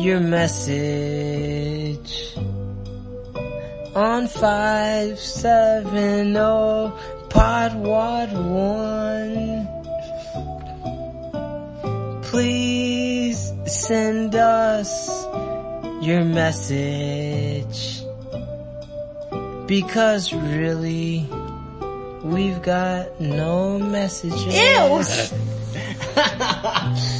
your message on 570 Pod Wad 1. Please send us your message because really we've got no messages. Ew.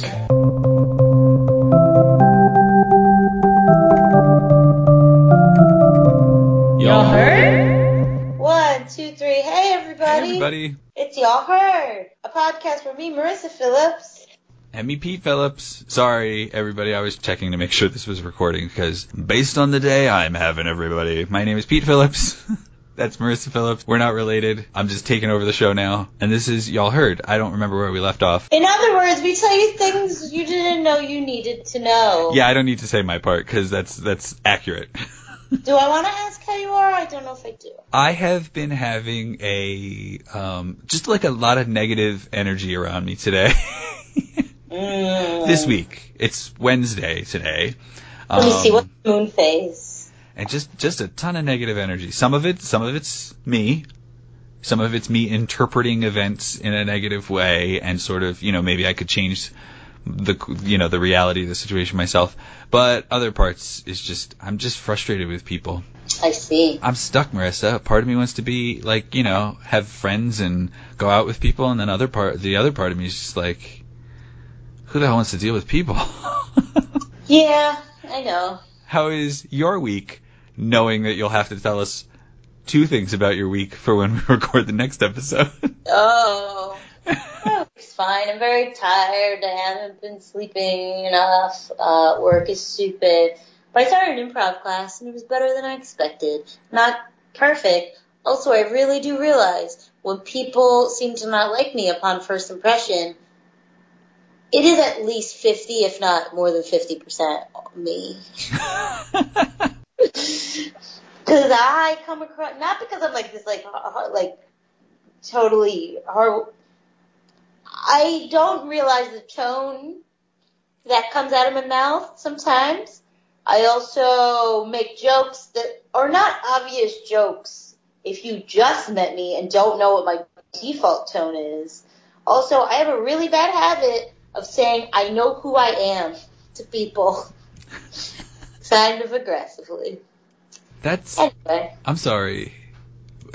everybody. It's Y'all Heard, a podcast for me, Marissa Phillips. And me, Pete Phillips. Sorry, everybody. I was checking to make sure this was recording because based on the day I'm having, everybody. My name is Pete Phillips. That's Marissa Phillips. We're not related. I'm just taking over the show now. And this is Y'all Heard. I don't remember where we left off. In other words, we tell you things you didn't know you needed to know. Yeah, I don't need to say my part because that's that's accurate. Do I want to ask how you are? I don't know if I do. I have been having a um, just like a lot of negative energy around me today. Mm. this week. It's Wednesday today. Let me see Um, what moon phase. and just just a ton of negative energy. Some of it, some of it's me. Some of it's me interpreting events in a negative way, and sort of, you know, maybe I could change the, you know, the reality of the situation myself. But other parts is just, I'm just frustrated with people. I see. I'm stuck, Marissa. Part of me wants to be like, you know, have friends and go out with people, and then other part, the other part of me is just like, who the hell wants to deal with people? Yeah, I know. How is your week, knowing that you'll have to tell us two things about your week for when we record the next episode? Oh. Oh, it's fine. I'm very tired. I haven't been sleeping enough. Uh, work is stupid. But I started an improv class and it was better than I expected. Not perfect. Also, I really do realize when people seem to not like me upon first impression, it is at least 50, if not more than 50% me. Because I come across, not because I'm like this, like, like, totally hard. I don't realize the tone that comes out of my mouth sometimes. I also make jokes that are not obvious jokes if you just met me and don't know what my default tone is. Also, I have a really bad habit of saying I know who I am to people. kind of aggressively. That's. Anyway. I'm sorry.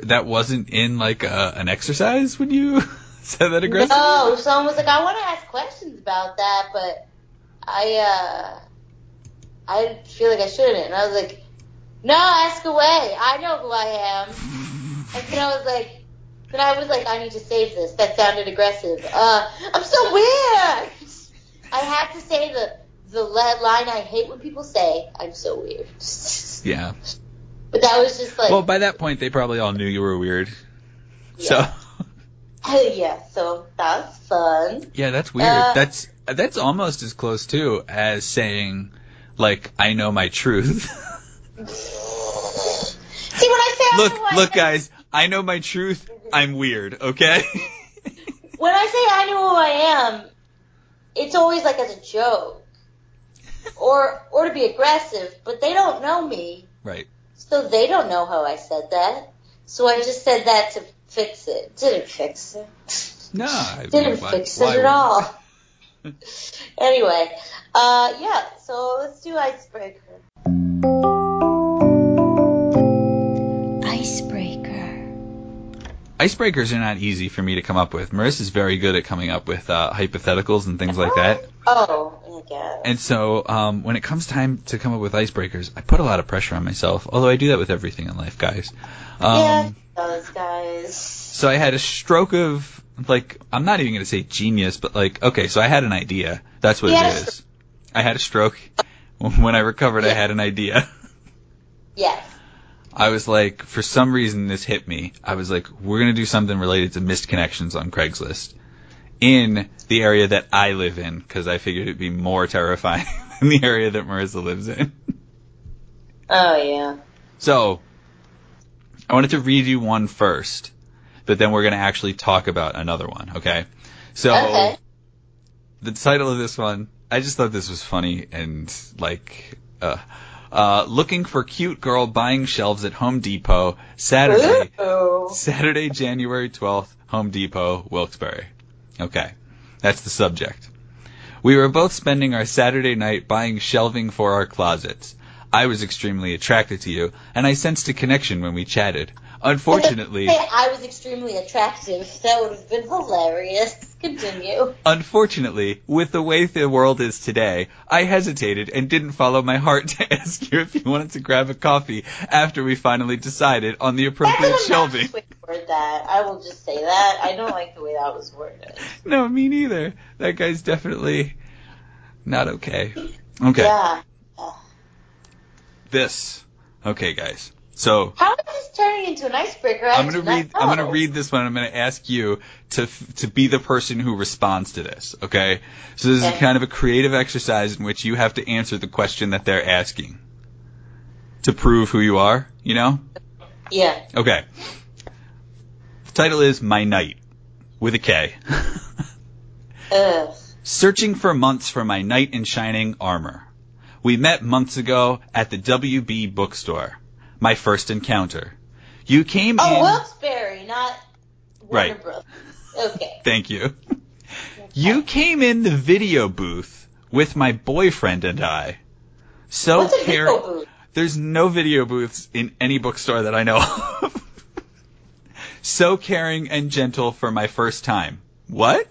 That wasn't in like a, an exercise when you said that aggressive. No, someone was like, I want to ask questions about that, but I, uh, I feel like I shouldn't. And I was like, no, ask away. I know who I am. And then I was like, then I was like, I need to save this. That sounded aggressive. Uh, I'm so weird. I had to say the the line I hate when people say, I'm so weird. Yeah. But that was just like, Well, by that point, they probably all knew you were weird. So. Yeah, so that's fun. Yeah, that's weird. Uh, that's that's almost as close too as saying, like, I know my truth. See, when I say I look, I look, am- guys. I know my truth. I'm weird. Okay. When I say I know who I am, it's always like as a joke. Or or to be aggressive, but they don't know me. right. So they don't know how I said that. So I just said that to fix it. Didn't fix it. No. I Didn't why- fix why it at all. anyway, uh, yeah, so let's do. Icebreaker. Icebreakers are not easy for me to come up with. Marissa's very good at coming up with uh, hypotheticals and things like that. Oh, I guess. And so, um, when it comes time to come up with icebreakers, I put a lot of pressure on myself. Although I do that with everything in life, guys. Um, yeah, those guys. So I had a stroke of like I'm not even gonna say genius, but like okay, so I had an idea. That's what You it is. I had a stroke. When I recovered, I had an idea. Yes. I was like, for some reason, this hit me. I was like, we're gonna do something related to missed connections on Craigslist in the area that I live in, because I figured it'd be more terrifying than the area that Marissa lives in. Oh, yeah. So, I wanted to read you one first, but then we're going to actually talk about another one, okay? So, Okay. the title of this one I just thought this was funny and like uh, uh, looking for cute girl buying shelves at Home Depot Saturday Ooh. Saturday January 12th Home Depot Wilkes-Barre. Okay. That's the subject. We were both spending our Saturday night buying shelving for our closets. I was extremely attracted to you, and I sensed a connection when we chatted. Unfortunately, I was extremely attractive. That would have been hilarious. Continue. Unfortunately, with the way the world is today, I hesitated and didn't follow my heart to ask you if you wanted to grab a coffee after we finally decided on the appropriate shelving. obnoxious way to word that. I will just say that. I don't like the way that was worded. No, me neither. That guy's definitely not okay. Okay, Yeah. this. Okay, guys. So How is this turning into an icebreaker? I I'm gonna read. I'm gonna read this one. I'm gonna ask you to to be the person who responds to this. Okay. So this is kind of a creative exercise in which you have to answer the question that they're asking to prove who you are. You know. Yeah. Okay. The title is My Knight with a K. Ugh. Searching for months for my knight in shining armor. We met months ago at the WB bookstore. My first encounter. You came Oh, in. Wilkes-Barre, not Warner Right. Bros. Okay. Thank you. You came in the video booth with my boyfriend and I. So What's care-? There's no video booths in any bookstore that I know of. so caring and gentle for my first time. What?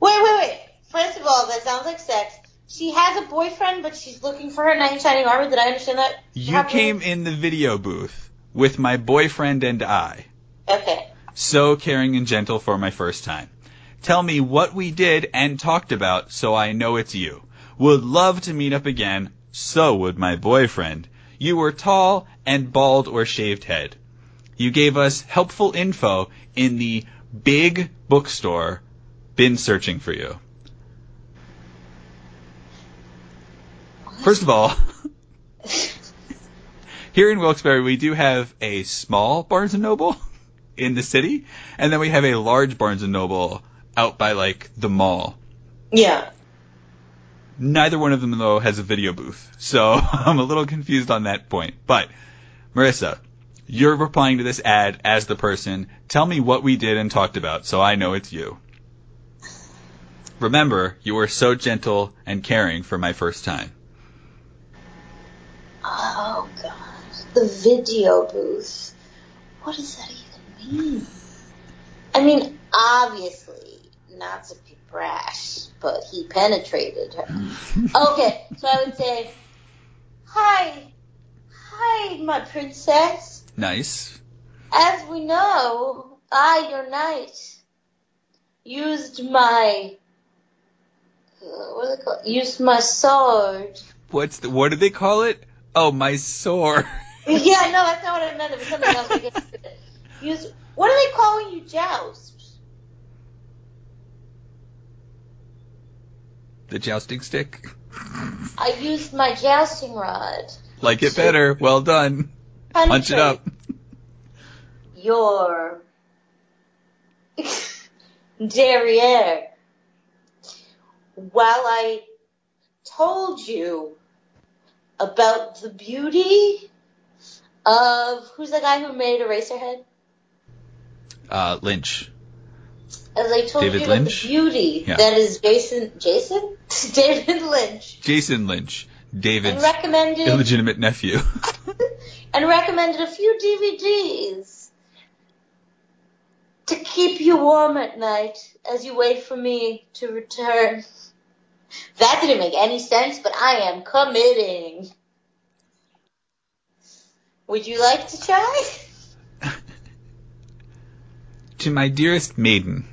Wait, wait, wait. First of all, that sounds like sex. She has a boyfriend, but she's looking for her knight in shining armor. Did I understand that? You properly? came in the video booth with my boyfriend and I. Okay. So caring and gentle for my first time. Tell me what we did and talked about so I know it's you. Would love to meet up again. So would my boyfriend. You were tall and bald or shaved head. You gave us helpful info in the big bookstore. Been searching for you. First of all, here in Wilkes-Barre, we do have a small Barnes and Noble in the city, and then we have a large Barnes and Noble out by like the mall. Yeah. Neither one of them though has a video booth, so I'm a little confused on that point. But Marissa, you're replying to this ad as the person. Tell me what we did and talked about, so I know it's you. Remember, you were so gentle and caring for my first time. Oh god. The video booth. What does that even mean? I mean, obviously, not to be brash, but he penetrated her. Okay, so I would say, Hi. Hi, my princess. Nice. As we know, I, your knight, used my. Uh, what do they call it? Used my sword. What's the, what do they call it? Oh, my sore. yeah, no, that's not what I meant. It was something else. I guess. Use. What are they calling you joust? the jousting stick. I used my jousting rod. Like it better. Well done. Punch it up. Your derriere. While I told you about the beauty of who's the guy who made Eraserhead? Uh, Lynch. As I told David you Lynch? the beauty Yeah. that is Jason Jason? David Lynch. Jason Lynch. David's recommended illegitimate nephew. and recommended a few DVDs to keep you warm at night as you wait for me to return. That didn't make any sense, but I am committing. Would you like to try? to my dearest maiden,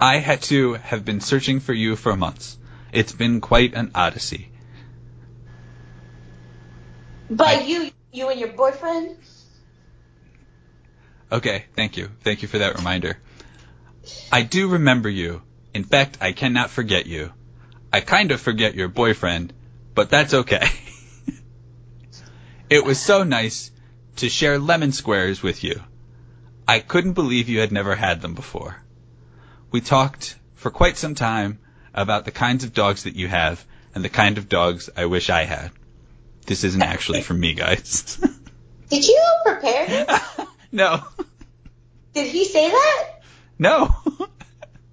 I had to have been searching for you for months. It's been quite an odyssey. By I- you, you and your boyfriend? Okay, thank you. Thank you for that reminder. I do remember you. In fact, I cannot forget you. I kind of forget your boyfriend, but that's okay. it was so nice to share lemon squares with you. I couldn't believe you had never had them before. We talked for quite some time about the kinds of dogs that you have and the kind of dogs I wish I had. This isn't actually from me, guys. Did you prepare this? no. Did he say that? No.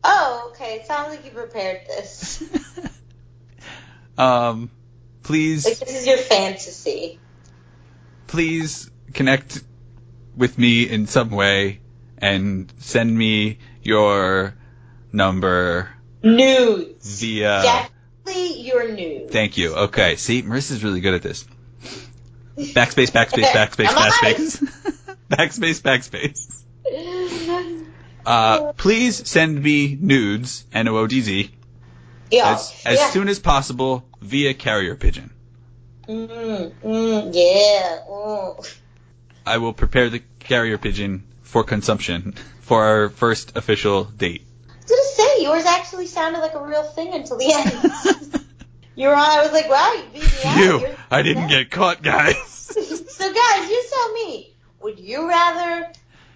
Oh, okay. It sounds like you prepared this. um, please, Like this is your fantasy. please connect with me in some way and send me your number Nudes. via. Definitely your nudes. Thank you. Okay. See, Marissa's really good at this. Backspace, backspace, backspace, backspace. backspace, backspace. Uh, please send me nudes, N-O-O-D-Z, yeah. as, as yeah. soon as possible via carrier pigeon. Mm, mm, yeah. Mm. I will prepare the carrier pigeon for consumption for our first official date. I was gonna say yours actually sounded like a real thing until the end. you were on. I was like, wow, you beat me. Phew, You're- I didn't get caught, guys. so guys, you tell me, would you rather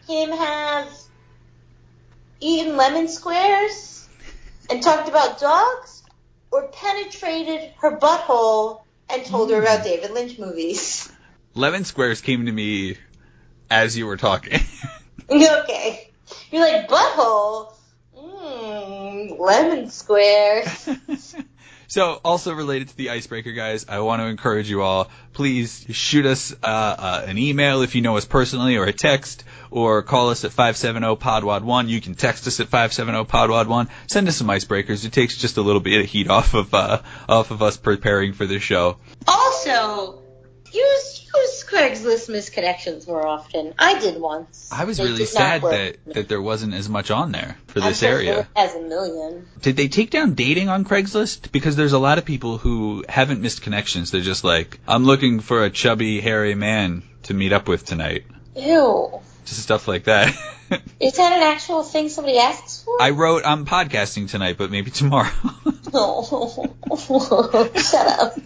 him have eaten lemon squares and talked about dogs, or penetrated her butthole and told her about David Lynch movies? Lemon squares came to me as you were talking. okay. You're like, butthole? Mmm, lemon squares. so, also related to the icebreaker, guys, I want to encourage you all. Please shoot us uh, uh, an email if you know us personally, or a text, or call us at 570-PODWAD1. You can text us at 570-PODWAD1. Send us some icebreakers. It takes just a little bit of heat off of uh, off of us preparing for the show. also, use use Craigslist misconnections more often. I did once. I was They really sad that, that there wasn't as much on there for I'm this area. Philip has a million. Did they take down dating on Craigslist? Because there's a lot of people who haven't missed connections. They're just like, I'm looking for a chubby, hairy man to meet up with tonight. Ew. Just stuff like that. Is that an actual thing somebody asks for? I wrote, I'm podcasting tonight, but maybe tomorrow. No. Oh, shut up.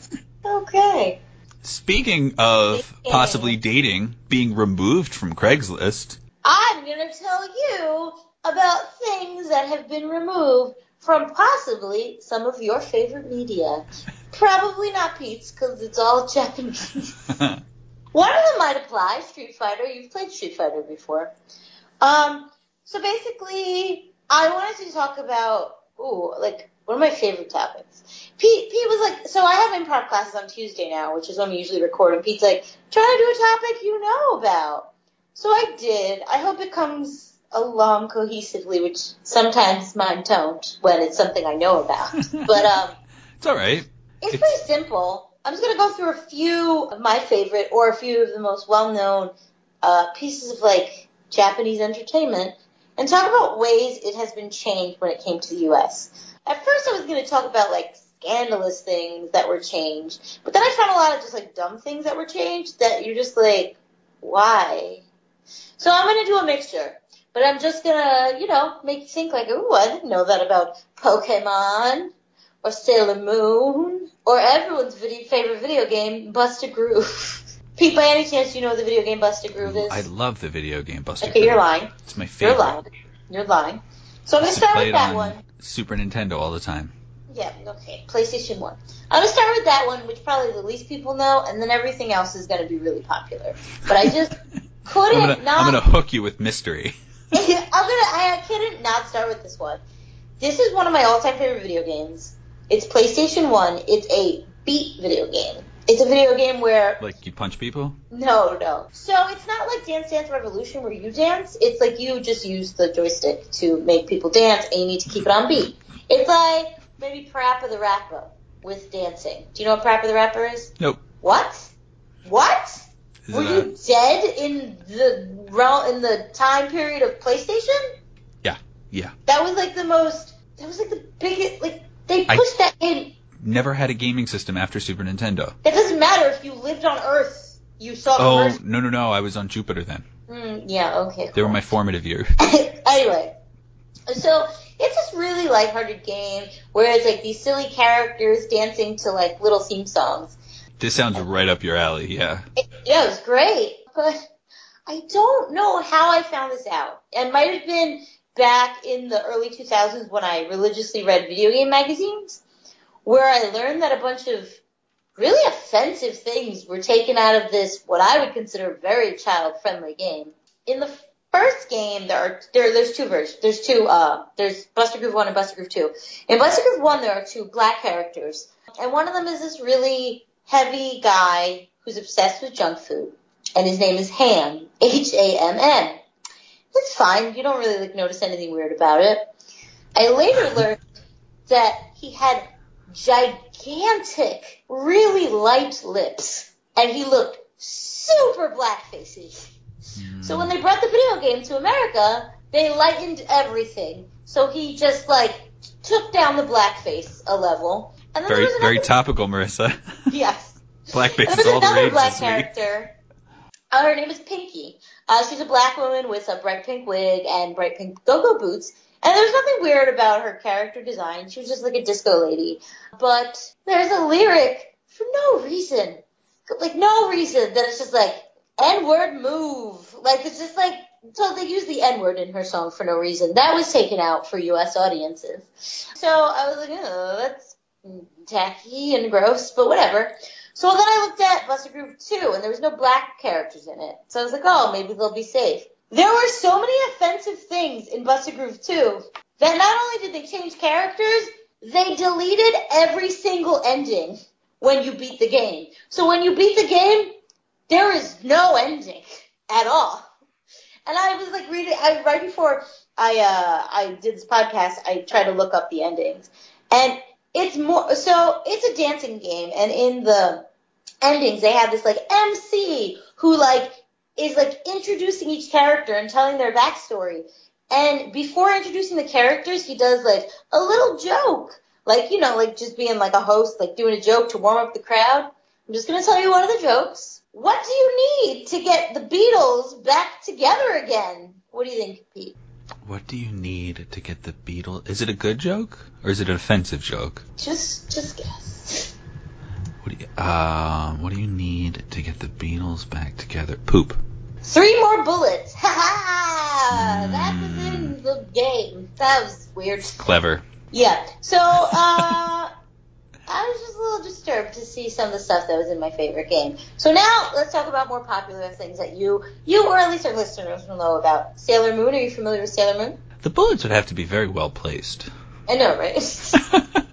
Okay. Speaking of possibly dating being removed from Craigslist, I'm going to tell you about things that have been removed from possibly some of your favorite media. Probably not Pete's because it's all Japanese. One of them might apply, Street Fighter. You've played Street Fighter before. Um, so basically, I wanted to talk about, ooh, like, one of my favorite topics. Pete, Pete was like, so I have improv classes on Tuesday now, which is when we usually record, and Pete's like, try to do a topic you know about. So I did. I hope it comes along cohesively, which sometimes mine don't when it's something I know about. but, um, it's alright. it's, It's- pretty simple. I'm just going to go through a few of my favorite or a few of the most well-known uh, pieces of like Japanese entertainment and talk about ways it has been changed when it came to the U.S. At first, I was going to talk about like scandalous things that were changed, but then I found a lot of just like dumb things that were changed that you're just like, why? So I'm going to do a mixture. But I'm just gonna, you know, make you think like, ooh, I didn't know that about Pokemon or Sailor Moon, or everyone's video, favorite video game, Bust a Groove. Pete, by any chance you know what the video game Bust a Groove is? I love the video game Bust a groove. okay, you're lying. It's my favorite. You're lying. You're lying. So I'm gonna to start with it that on one. Super Nintendo all the time. Yeah, okay. PlayStation 1. I'm gonna start with that one, which probably the least people know, and then everything else is gonna be really popular. But I just couldn't I'm gonna, not I'm gonna hook you with mystery. I'm gonna. I couldn't not start with this one. This is one of my all-time favorite video games. It's PlayStation One. It's a beat video game. It's a video game where Like you punch people? no, no. So it's not like Dance Dance Revolution where you dance. It's like you just use the joystick to make people dance, and you need to keep it on beat. It's like maybe Parappa the Rapper with dancing. Do you know what Parappa the Rapper is? Nope. What? What? Is Were you dead in the realm in the time period of PlayStation? Yeah, yeah. That was like the most. That was like the biggest. Like they I- pushed that in. Never had a gaming system after Super Nintendo. That doesn't matter if you lived on Earth. You saw Oh, first. no, no, no. I was on Jupiter then. Mm, yeah. Okay. They were my formative years. anyway, so it's this really lighthearted game where it's like these silly characters dancing to like little theme songs. This sounds right up your alley, yeah. It, yeah, it was great, but I don't know how I found this out. It might have been back in the early 2000s when I religiously read video game magazines, where I learned that a bunch of really offensive things were taken out of this, what I would consider very child-friendly game. In the first game, there are there, there's two versions. There's two. Uh, there's Bust a Groove One and Bust a Groove Two. In Bust a Groove One, there are two black characters, and one of them is this really heavy guy who's obsessed with junk food, and his name is Ham, H A M N. It's fine. You don't really like notice anything weird about it. I later learned that he had gigantic, really light lips, and he looked super blackfacey. So when they brought the video game to America, they lightened everything. So he just like took down the blackface a level. And Very was very topical, Marissa. yes. Blackface is all the another rage black character. Uh, her name is Pinky. Uh, she's a black woman with a bright pink wig and bright pink go-go boots. And there's nothing weird about her character design. She was just like a disco lady. But there's a lyric for no reason. Like no reason that it's just like N-word move. Like it's just like so they use the N-word in her song for no reason. That was taken out for US audiences. So I was like, oh, that's tacky and gross, but whatever. So then I looked at Bust a Groove 2, and there was no black characters in it. So I was like, oh, maybe they'll be safe. There were so many offensive things in Bust a Groove 2 that not only did they change characters, they deleted every single ending when you beat the game. So when you beat the game, there is no ending at all. And I was like reading, I, right before I, uh, I did this podcast, I tried to look up the endings. And it's more, so it's a dancing game, and in the endings, they have this like MC who like is like introducing each character and telling their backstory. And before introducing the characters, he does like a little joke. Like, you know, like just being like a host, like doing a joke to warm up the crowd. I'm just gonna tell you one of the jokes. What do you need to get the Beatles back together again? What do you think, Pete? What do you need to get the Beatles? Is it a good joke or is it an offensive joke? Just, just guess. What do you, uh, what do you need to get the Beatles back together? Poop. Three more bullets. Ha ha! That was in the game. That was weird. Clever. Yeah. So, uh, I was just a little disturbed to see some of the stuff that was in my favorite game. So now let's talk about more popular things that you, you or at least our listeners will know about. Sailor Moon. Are you familiar with Sailor Moon? The bullets would have to be very well placed. I know, right?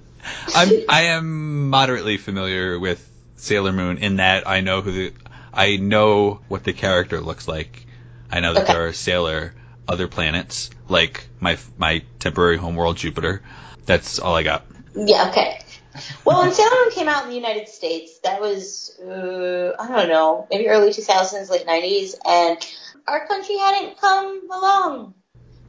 I'm I am moderately familiar with Sailor Moon in that I know who the I know what the character looks like. I know that Okay. there are Sailor other planets like my my temporary homeworld Jupiter. That's all I got. Yeah, okay. Well, when Sailor Moon came out in the United States, that was, uh, I don't know, maybe early 2000s, late 90s, and our country hadn't come along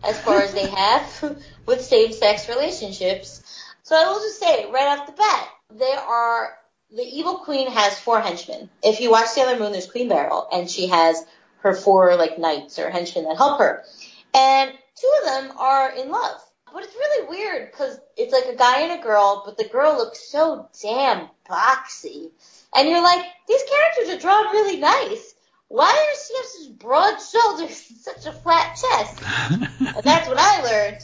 as far as they have with same-sex relationships. So I will just say, right off the bat, there are, the evil queen has four henchmen. If you watch Sailor Moon, there's Queen Beryl, and she has her four, like, knights or henchmen that help her. And two of them are in love. But it's really weird because it's like a guy and a girl, but the girl looks so damn boxy. And you're like, these characters are drawn really nice. Why does she have such broad shoulders and such a flat chest? And that's what I learned.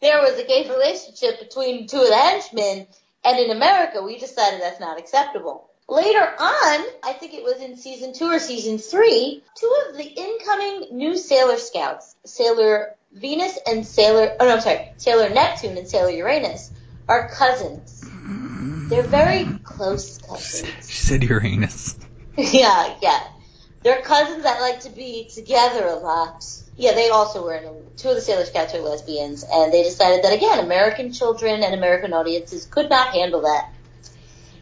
There was a gay relationship between two of the henchmen, and in America, we decided that's not acceptable. Later on, I think it was in season two or season three, two of the incoming new Sailor Scouts, Sailor Venus and Sailor, oh no, I'm sorry, Sailor Neptune and Sailor Uranus, are cousins. They're very close cousins. she said Uranus. yeah, yeah. They're cousins that like to be together a lot. Yeah, they also were in a, two of the Sailor Scouts are lesbians, and they decided that again, American children and American audiences could not handle that.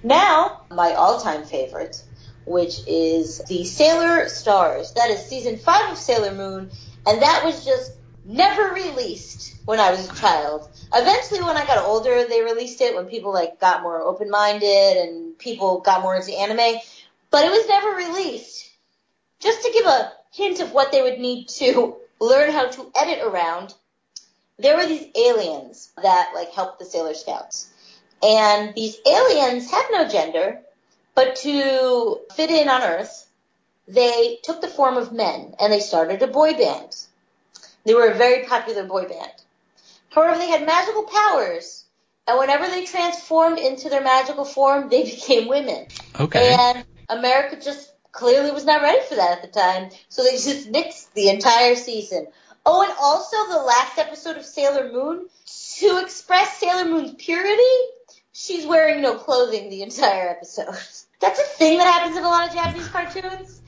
Now, my all-time favorite, which is the Sailor Stars. That is season five of Sailor Moon, and that was just never released when I was a child. Eventually, when I got older, they released it when people like got more open-minded and people got more into anime, but it was never released. Just to give a hint of what they would need to learn how to edit around, there were these aliens that like helped the Sailor Scouts. And these aliens have no gender, but to fit in on Earth, they took the form of men and they started a boy band. They were a very popular boy band. However, they had magical powers, and whenever they transformed into their magical form, they became women. Okay. And America just clearly was not ready for that at the time, so they just nixed the entire season. Oh, and also the last episode of Sailor Moon, to express Sailor Moon's purity, she's wearing no clothing the entire episode. That's a thing that happens in a lot of Japanese cartoons.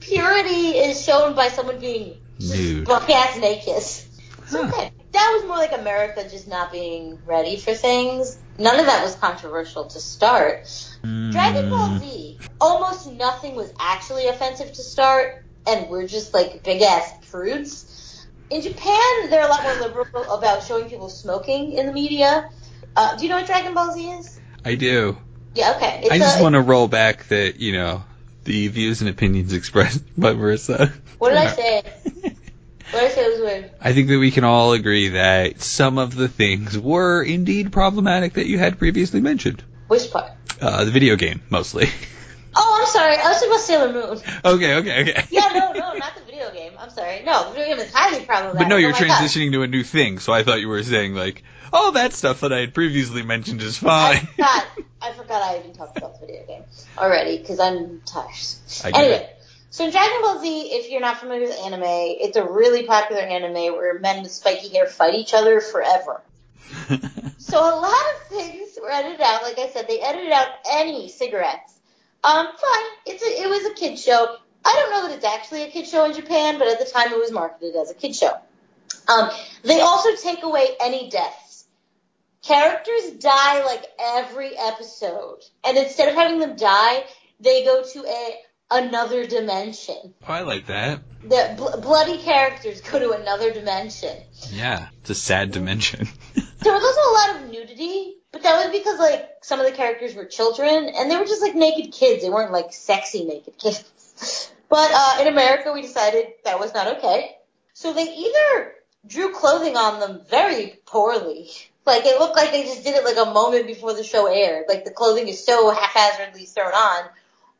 Purity is shown by someone being Nude. buck ass naked. So Huh. okay, that was more like America just not being ready for things. None of that was controversial to start. Dragon Ball Mm, Z, almost nothing was actually offensive to start, and we're just like big ass prudes. In Japan, they're a lot more liberal about showing people smoking in the media. Uh, do you know what Dragon Ball Z is? I do. Yeah, okay. It's I just a- want to roll back that, you know, the views and opinions expressed by Marissa. What did I say? I say was weird? I think that we can all agree that some of the things were indeed problematic that you had previously mentioned. Which part? Uh, the video game, mostly. Oh, I'm sorry. I was talking about Sailor Moon. okay, okay, okay. Yeah, no, no, not the video game. I'm sorry. No, the video game is highly problematic. But no, you're Oh my God. transitioning to a new thing, so I thought you were saying, like, oh, that stuff that I had previously mentioned is I fine. forgot. I forgot I even talked about the video game already because I'm tired. I get Anyway, so in Dragon Ball Z, if you're not familiar with anime, it's a really popular anime where men with spiky hair fight each other forever. So a lot of things were edited out. Like I said, they edited out any cigarettes. Um, fine. It's a, it was a kid show. I don't know that it's actually a kid show in Japan, but at the time it was marketed as a kid show. Um, they also take away any deaths. Characters die like every episode, and instead of having them die, they go to a another dimension. oh, I like that. The bl- bloody characters go to another dimension. Yeah, it's a sad dimension. There was also a lot of nudity, but that was because like some of the characters were children, and they were just like naked kids. They weren't like sexy naked kids. But uh, in America, we decided that was not okay. So they either drew clothing on them very poorly. Like it looked like they just did it like a moment before the show aired. Like the clothing is so haphazardly thrown on,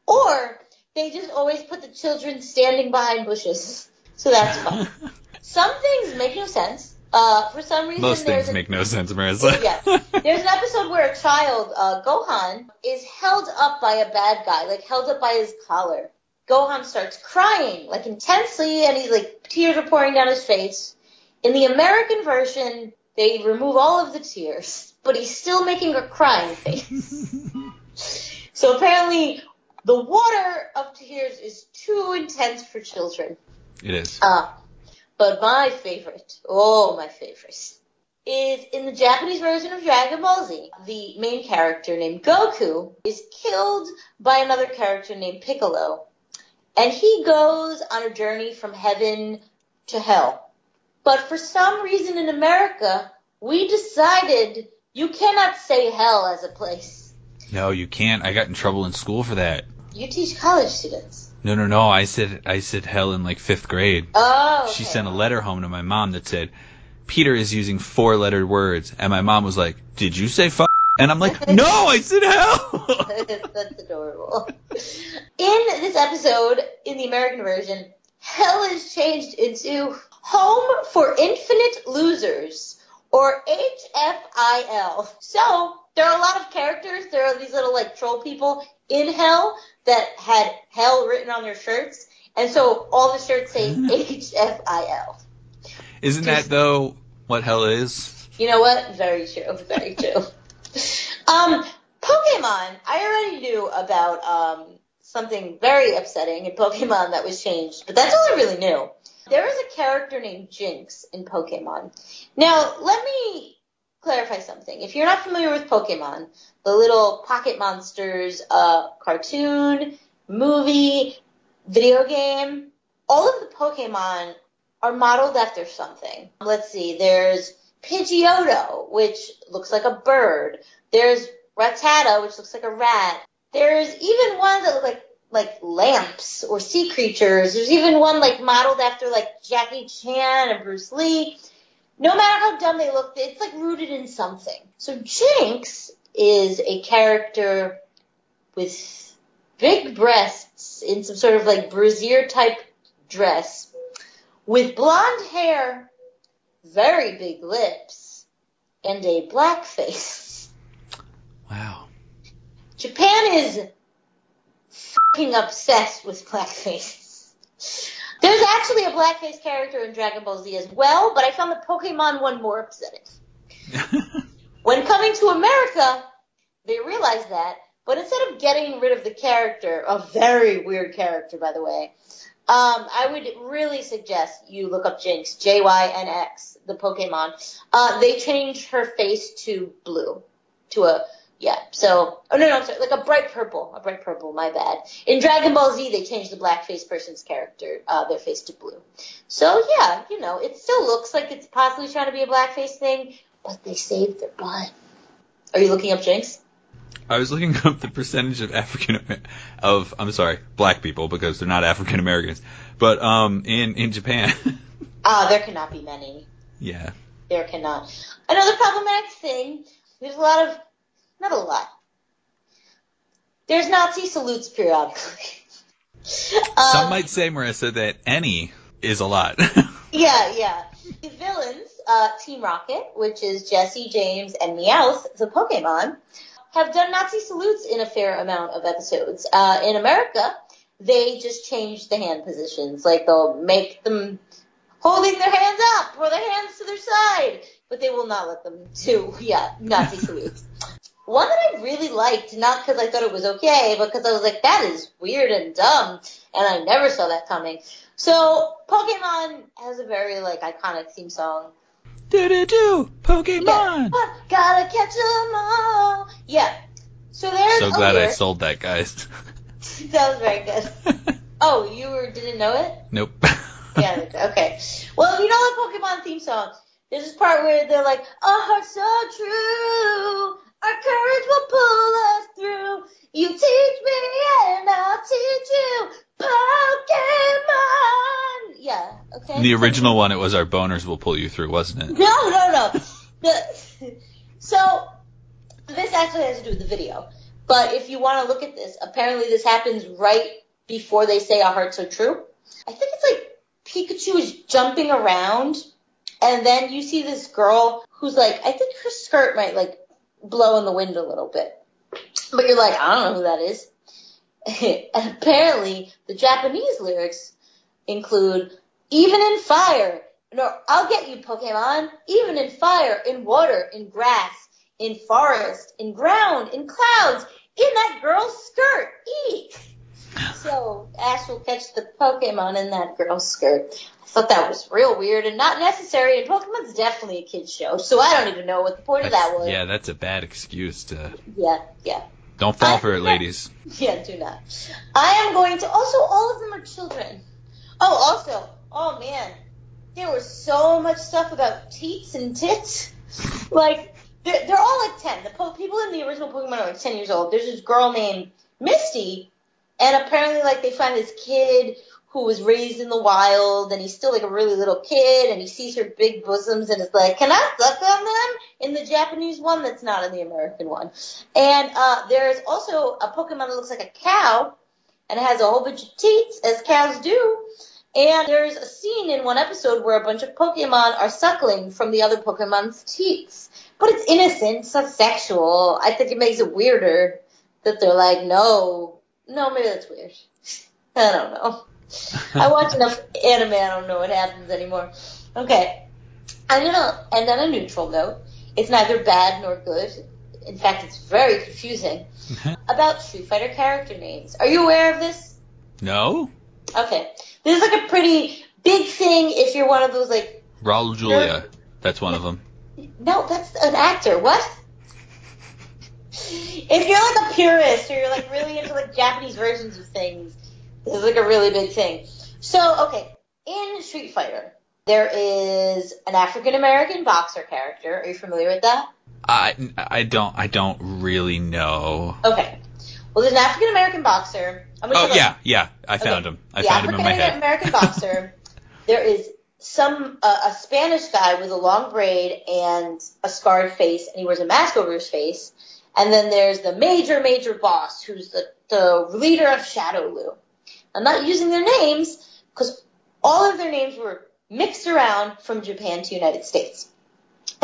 or they just always put the children standing behind bushes. So that's fun. Some things make no sense. Uh, for some reason, Most there's things a- make no sense, Marissa. yeah. There's an episode where a child, uh, Gohan, is held up by a bad guy, like held up by his collar. Gohan starts crying, like intensely, and he's like, tears are pouring down his face. In the American version, they remove all of the tears, but he's still making a crying face. so apparently, the water of tears is too intense for children. It is. Uh, but my favorite, oh my favorite, is in the Japanese version of Dragon Ball Z. The main character named Goku is killed by another character named Piccolo. And he goes on a journey from heaven to hell. But for some reason in America, we decided you cannot say hell as a place. No, you can't. I got in trouble in school for that. You teach college students. No, no, no. I said I said hell in like fifth grade. Oh. She sent a letter home to my mom that said, Peter is using four lettered words. And my mom was like, Did you say fuck? And I'm like, No, I said hell. That's adorable. In this episode, in the American version, hell is changed into Home for Infinite Losers, or HFIL. So, there are a lot of characters, there are these little like troll people in hell that had hell written on their shirts, and so all the shirts say HFIL. Isn't that though what hell is? You know what? Very true. Very true. um, Pokemon. I already knew about um something very upsetting in Pokemon that was changed, but that's all I really knew. There is a character named Jynx in Pokemon. Now, let me clarify something. If you're not familiar with Pokemon, the little pocket monsters, uh, cartoon, movie, video game, all of the Pokemon are modeled after something. Let's see, there's Pidgeotto, which looks like a bird. There's Rattata, which looks like a rat. There's even ones that look like like lamps or sea creatures. There's even one like modeled after like Jackie Chan and Bruce Lee. No matter how dumb they look, it's like rooted in something. So Jinx is a character with big breasts in some sort of like brassiere type dress with blonde hair, very big lips, and a black face. Wow. Japan is fucking obsessed with blackface. There's actually a blackface character in Dragon Ball Z as well, but I found the Pokemon one more upsetting. When coming to America, they realized that, but instead of getting rid of the character, a very weird character, by the way, um, I would really suggest you look up Jynx, J-Y-N-X, the Pokemon. Uh, they changed her face to blue, to a yeah. So, oh no, no, I'm sorry, like a bright purple, a bright purple. My bad. In Dragon Ball Z, they changed the blackface person's character, uh, their face to blue. So yeah, you know, it still looks like it's possibly trying to be a blackface thing, but they saved their butt. Are you looking up Jynx? I was looking up the percentage of African of I'm sorry, black people because they're not African Americans, but um in in Japan. Ah, there cannot be many. yeah. There cannot. Another problematic thing. There's a lot of, not a lot. There's Nazi salutes periodically. Um, Some might say, Marissa, that any is a lot. Yeah, yeah. The villains, uh, Team Rocket, which is Jesse, James, and Meowth, the Pokemon, have done Nazi salutes in a fair amount of episodes. Uh, in America, they just change the hand positions. Like they'll make them holding their hands up or their hands to their side, but they will not let them do, yeah, Nazi salutes. One that I really liked, not because I thought it was okay, but because I was like, that is weird and dumb, and I never saw that coming. So, Pokemon has a very, like, iconic theme song. do do do, Pokemon. Yeah, "Ah, gotta catch 'em all. Yeah. So there's So glad I sold that, guys. That was very good. Oh, you were, didn't know it? nope. Yeah, okay. Well, if you know the Pokemon theme song? There's this part where they're like, our heart's so true, our courage will pull us through. You teach me and I'll teach you Pokemon. Yeah, okay. the original one, it was our boners will pull you through, wasn't it? No, no, no. The, so this actually has to do with the video. But if you want to look at this, apparently this happens right before they say our hearts are true. I think it's like Pikachu is jumping around, and then you see this girl who's like, I think her skirt might like blow in the wind a little bit. But you're like, I don't know who that is. and apparently the Japanese lyrics include, even in fire, no, I'll get you, Pokemon, even in fire, in water, in grass, in forest, in ground, in clouds, in that girl's skirt. Eek! So Ash will catch the Pokemon in that girl's skirt. I thought that was real weird and not necessary. And Pokemon's definitely a kid's show, so I don't even know what the point of that was. yeah, that's a bad excuse to. yeah, yeah. Don't fall I- for it, ladies. Yeah, do not. I am going to. Also, all of them are children. Oh, also, oh man, there was so much stuff about teats and tits. Like, they're, they're all like 10. The po- people in the original Pokemon are like 10 years old. There's this girl named Misty, and apparently, like, they find this kid who was raised in the wild, and he's still like a really little kid, and he sees her big bosoms, and is like, "Can I suck on them?" In the Japanese one, that's not in the American one. And uh, there's also a Pokemon that looks like a cow, and it has a whole bunch of teats, as cows do. And there's a scene in one episode where a bunch of Pokemon are suckling from the other Pokemon's teats. But it's innocent, it's not sexual. I think it makes it weirder that they're like, no, no, maybe that's weird. I don't know. I watch enough anime, I don't know what happens anymore. Okay. I'm gonna end on a neutral note. It's neither bad nor good. In fact, it's very confusing. About Street Fighter character names. Are you aware of this? no? Okay. This is like a pretty big thing if you're one of those like, Raul Julia. That's one of them. no, that's an actor. What? If you're like a purist or you're like really into like Japanese versions of things, this is like a really big thing. So, okay, in Street Fighter, there is an African American boxer character. Are you familiar with that? I I don't I don't really know. Okay. Well, there's an African American boxer. I'm gonna Oh yeah, yeah. I found Okay. him. I the found him in my African head. American boxer. there is some uh, a Spanish guy with a long braid and a scarred face, and he wears a mask over his face. And then there's the major, major boss, who's the the leader of Shadaloo. I'm not using their names because all of their names were mixed around from Japan to United States.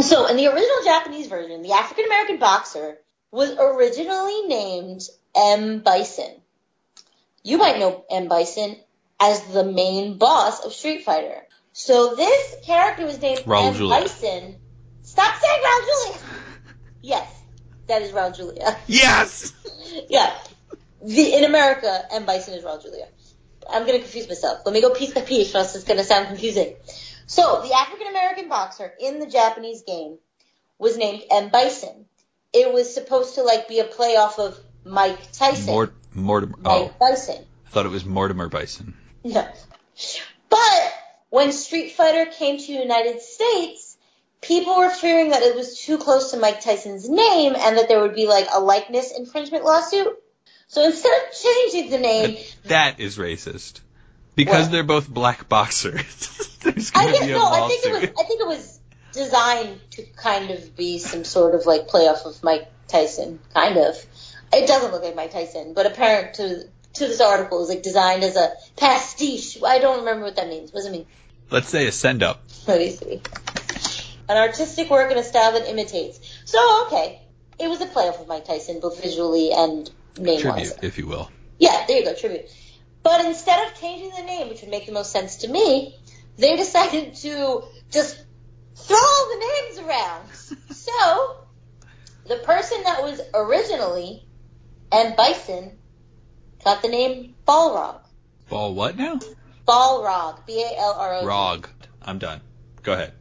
So in the original Japanese version, the African American boxer was originally named M. Bison. You might know M. Bison as the main boss of Street Fighter. So this character was named Raul M. Julia. Bison. Stop saying Raul Julia. Yes, that is Raul Julia. Yes. yeah. The, in America, M. Bison is Raul Julia. I'm gonna confuse myself. Let me go piece by piece, or else it's gonna sound confusing. So, the African American boxer in the Japanese game was named M. Bison. It was supposed to like be a play off of Mike Tyson. Mort- Mortimer. Mike Oh, Bison. I thought it was Mortimer Bison. No. But when Street Fighter came to the United States, people were fearing that it was too close to Mike Tyson's name and that there would be like a likeness infringement lawsuit. So instead of changing the name, That is racist. Because What? they're both black boxers. There's I guess be a no, I think it was. I think it was designed to kind of be some sort of like playoff of Mike Tyson, kind of. It doesn't look like Mike Tyson, but apparent to to this article is like designed as a pastiche. I don't remember what that means. What does it mean? Let's say a send up. Let me see. An artistic work in a style that imitates. So okay, it was a playoff of Mike Tyson, both visually and name wise. Tribute, if you will. Yeah, there you go, tribute. But instead of changing the name, which would make the most sense to me, they decided to just throw all the names around. so, the person that was originally M. Bison got the name Balrog. Ball what now? Balrog. B-A-L-R-O-G. Rog. I'm done. Go ahead.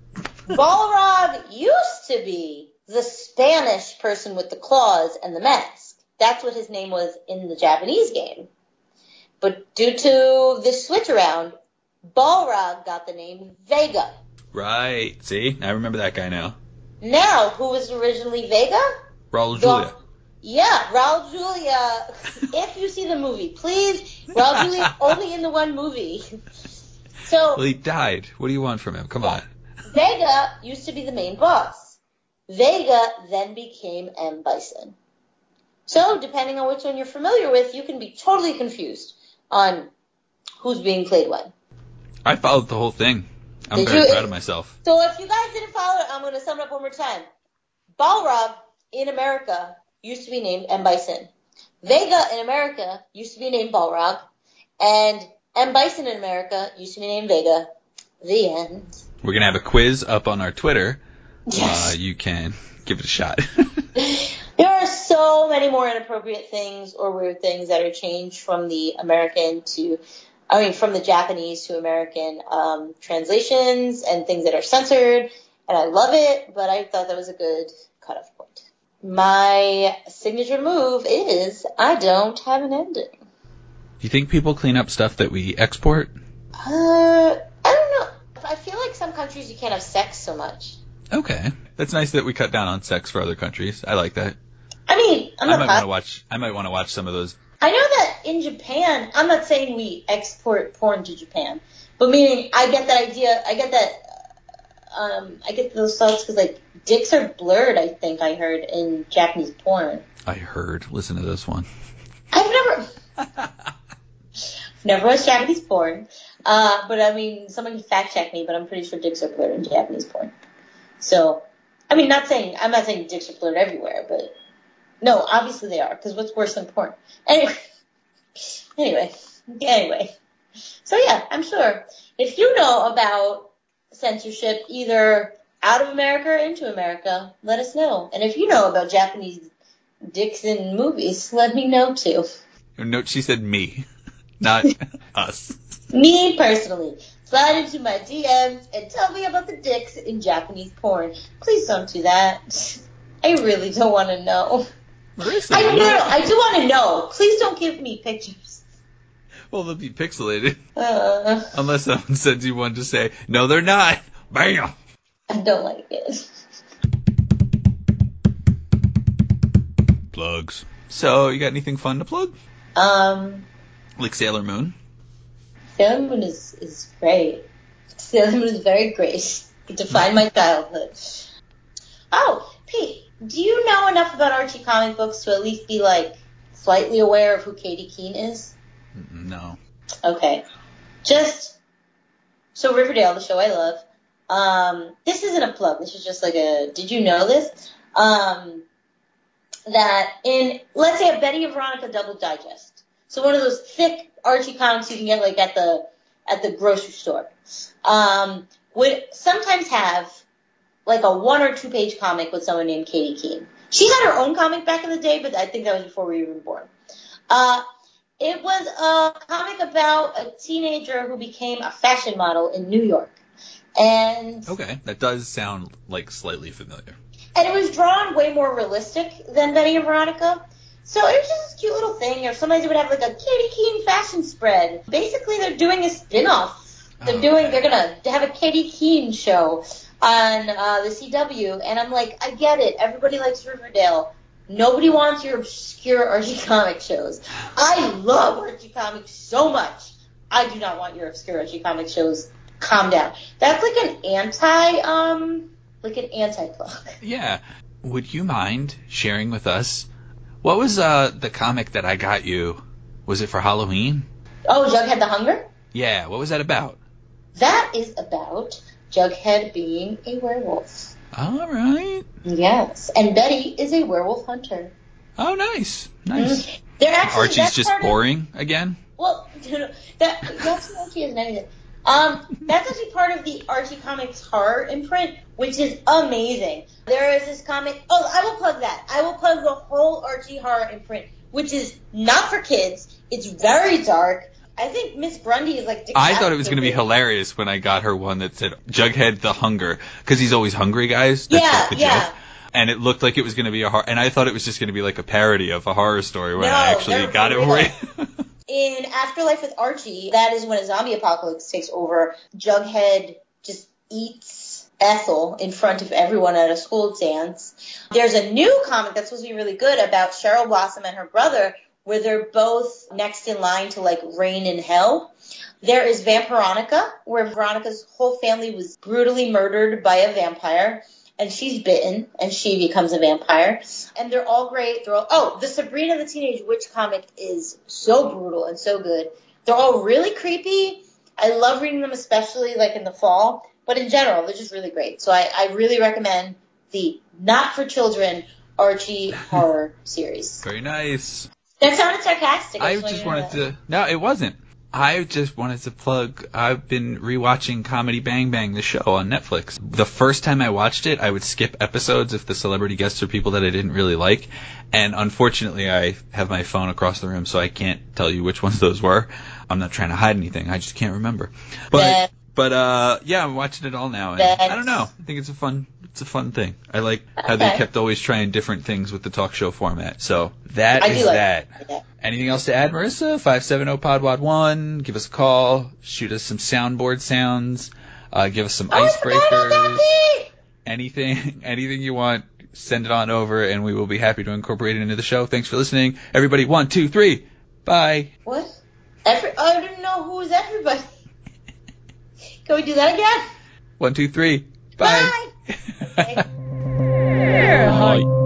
Balrog used to be the Spanish person with the claws and the mask. That's what his name was in the Japanese game. But due to this switch around, Balrog got the name Vega. Right. See? I remember that guy now. Now, who was originally Vega? Raul The- Julia. Yeah, Raul Julia. if you see the movie, please, Raul Julia only in the one movie. So Well, he died. What do you want from him? Come on. Vega used to be the main boss. Vega then became M. Bison. So, depending on which one you're familiar with, you can be totally confused on who's being played when. I followed the whole thing. I'm Did very you? proud of myself. So, if you guys didn't follow it, I'm going to sum it up one more time. Balrog in America used to be named M. Bison. Vega in America used to be named Balrog. And M. Bison in America used to be named Vega. The end. We're gonna have a quiz up on our Twitter. Yes. Uh, you can give it a shot. There are so many more inappropriate things or weird things that are changed from the American to, I mean, from the Japanese to American um, translations and things that are censored. And I love it, but I thought that was a good cutoff point. My signature move is I don't have an ending. Do you think people clean up stuff that we export? Uh, I don't know. I feel like some countries you can't have sex so much. Okay. That's nice that we cut down on sex for other countries. I like that. I mean, I'm I might want to watch. I might want to watch some of those. I know that in Japan, I'm not saying we export porn to Japan, but meaning I get that idea. I get that. Um, I get those thoughts because like dicks are blurred. I think I heard in Japanese porn. I heard. Listen to this one. I've never, never watched Japanese porn. Uh, but I mean, someone can fact check me, but I'm pretty sure dicks are blurred in Japanese porn. So, I mean, not saying I'm not saying dicks are blurred everywhere, but no, obviously they are. Because what's worse than porn? Anyway, anyway, anyway. So yeah, I'm sure if you know about censorship either out of America or into America, let us know. And if you know about Japanese dicks in movies, let me know too. Note she said me, not us. Me personally, slide into my DMs and tell me about the dicks in Japanese porn. Please don't do that. I really don't want to know. Marissa, I no, no, no, I do want to know. Please don't give me pictures. Well, they'll be pixelated Uh, unless someone sends you one to say no, they're not. Bam. I don't like it. Plugs. So, you got anything fun to plug? Um, Like Sailor Moon? Moon is, is great. Sailor Moon is very great. It defined my childhood. Oh, Pete, do you know enough about Archie comic books to at least be like slightly aware of who Katie Keene is? No. Okay. Just So Riverdale, the show I love. Um, this isn't a plug. This is just like a. Did you know this? Um, that in let's say a Betty and Veronica double digest. So one of those thick Archie comics you can get like at the at the grocery store. Um, would sometimes have like a one or two page comic with someone named Katie Keene. She had her own comic back in the day, but I think that was before we were even born. Uh, it was a comic about a teenager who became a fashion model in New York. And Okay, that does sound like slightly familiar. and it was drawn way more realistic than Betty and Veronica. So it was just this cute little thing. Or sometimes they would have like a Katie Keene fashion spread. Basically, they're doing a spin-off. They're Oh, doing. okay. They're gonna have a Katie Keene show on uh, the CW, and I'm like, I get it. Everybody likes Riverdale. Nobody wants your obscure Archie comic shows. I love Archie comics so much. I do not want your obscure Archie comic shows. Calm down. That's like an anti, um, like an anti plug. Yeah. Would you mind sharing with us what was uh the comic that I got you? Was it for Halloween? Oh, Jughead the Hunger? Yeah. What was that about? That is about Jughead being a werewolf. All right. Yes, and Betty is a werewolf hunter. Oh, nice, nice. Mhm. They're actually Archie's just part of- boring again. well, that that's Archie isn't anything. Um, that's actually part of the Archie Comics horror imprint, which is amazing. There is this comic. Oh, I will plug that. I will plug the whole Archie horror imprint, which is not for kids. It's very dark. I think Miss Grundy is like. I thought it was going to be hilarious when I got her one that said Jughead the Hunger because he's always hungry, guys. That's Yeah, like the yeah. joke. And it looked like it was going to be a horror, and I thought it was just going to be like a parody of a horror story when No, I actually got it real. in Afterlife with Archie, that is when a zombie apocalypse takes over. Jughead just eats Ethel in front of everyone at a school dance. There's a new comic that's supposed to be really good about Cheryl Blossom and her brother, where they're both next in line to like reign in hell. There is Vampironica, where Veronica's whole family was brutally murdered by a vampire. And she's bitten, and she becomes a vampire. And they're all great. They're all oh, the Sabrina the Teenage Witch comic is so brutal and so good. They're all really creepy. I love reading them, especially like in the fall. But in general, they're just really great. So I, I really recommend the not for children Archie horror series. Very nice. That sounded sarcastic. I you just wanted to. No, it wasn't. I just wanted to plug. I've been rewatching Comedy Bang Bang, the show on Netflix. The first time I watched it, I would skip episodes if the celebrity guests are people that I didn't really like. And unfortunately, I have my phone across the room, so I can't tell you which ones those were. I'm not trying to hide anything. I just can't remember. But. But uh, yeah, I'm watching it all now, and I don't know. I think it's a fun. It's a fun thing. I like how they kept always trying different things with the talk show format. So that I is like that. that. Anything else to add, Marissa? 570-PODWAD1. Give us a call. Shoot us some soundboard sounds. Uh, give us some Oh, icebreakers. Anything, anything you want, send it on over, and we will be happy to incorporate it into the show. Thanks for listening, everybody. One, two, three. Bye. What? Every, I didn't know who was everybody. Can we do that again? One, two, three. Bye. Bye. Bye.